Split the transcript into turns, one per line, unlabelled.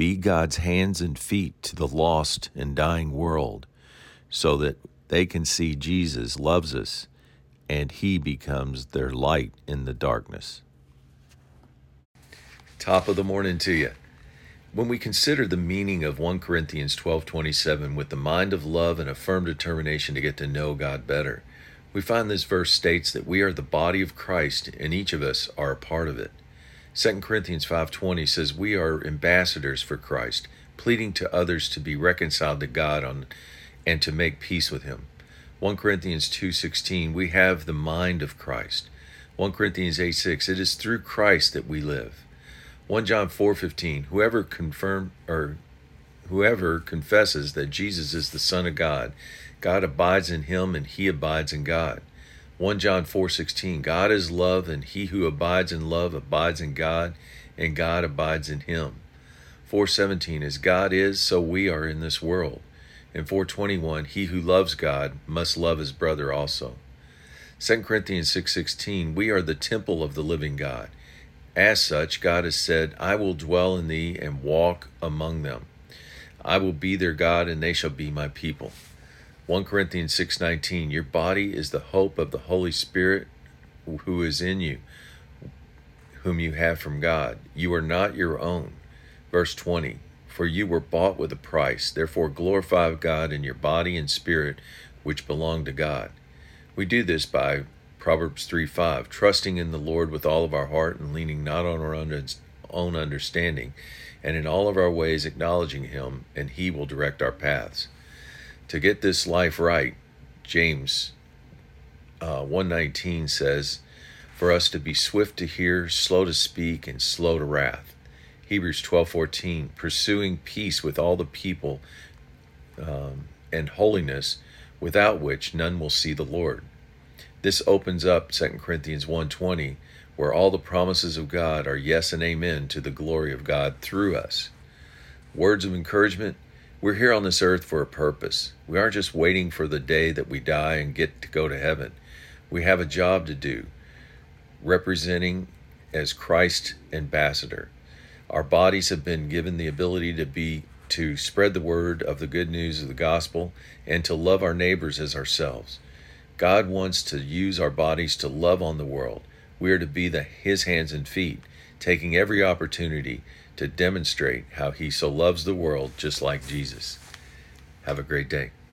be God's hands and feet to the lost and dying world so that they can see Jesus loves us and he becomes their light in the darkness. Top of the morning to you. When we consider the meaning of 1 Corinthians 12:27 with the mind of love and a firm determination to get to know God better, we find this verse states that we are the body of Christ and each of us are a part of it. 2 Corinthians 5:20 says we are ambassadors for Christ, pleading to others to be reconciled to God on, and to make peace with him. 1 Corinthians 2:16 we have the mind of Christ. 1 Corinthians 8:6 it is through Christ that we live. 1 John 4:15 Whoever confirm or whoever confesses that Jesus is the son of God, God abides in him and he abides in God. 1 John 4:16 God is love and he who abides in love abides in God and God abides in him. 4:17 As God is so we are in this world. And 421 He who loves God must love his brother also. 2 Corinthians 6:16 We are the temple of the living God as such, God has said, I will dwell in thee and walk among them. I will be their God and they shall be my people. 1 Corinthians 6:19 Your body is the hope of the Holy Spirit who is in you, whom you have from God. You are not your own. Verse 20 For you were bought with a price. Therefore glorify God in your body and spirit which belong to God. We do this by Proverbs 3 5, trusting in the Lord with all of our heart and leaning not on our own understanding, and in all of our ways acknowledging Him, and He will direct our paths. To get this life right, James uh, 119 says, for us to be swift to hear, slow to speak, and slow to wrath. Hebrews 12:14, pursuing peace with all the people um, and holiness, without which none will see the Lord. This opens up 2 Corinthians 1:20 where all the promises of God are yes and amen to the glory of God through us. Words of encouragement, we're here on this earth for a purpose. We aren't just waiting for the day that we die and get to go to heaven. We have a job to do, representing as Christ ambassador. Our bodies have been given the ability to be to spread the word of the good news of the gospel and to love our neighbors as ourselves. God wants to use our bodies to love on the world. We are to be the his hands and feet, taking every opportunity to demonstrate how he so loves the world just like Jesus. Have a great day.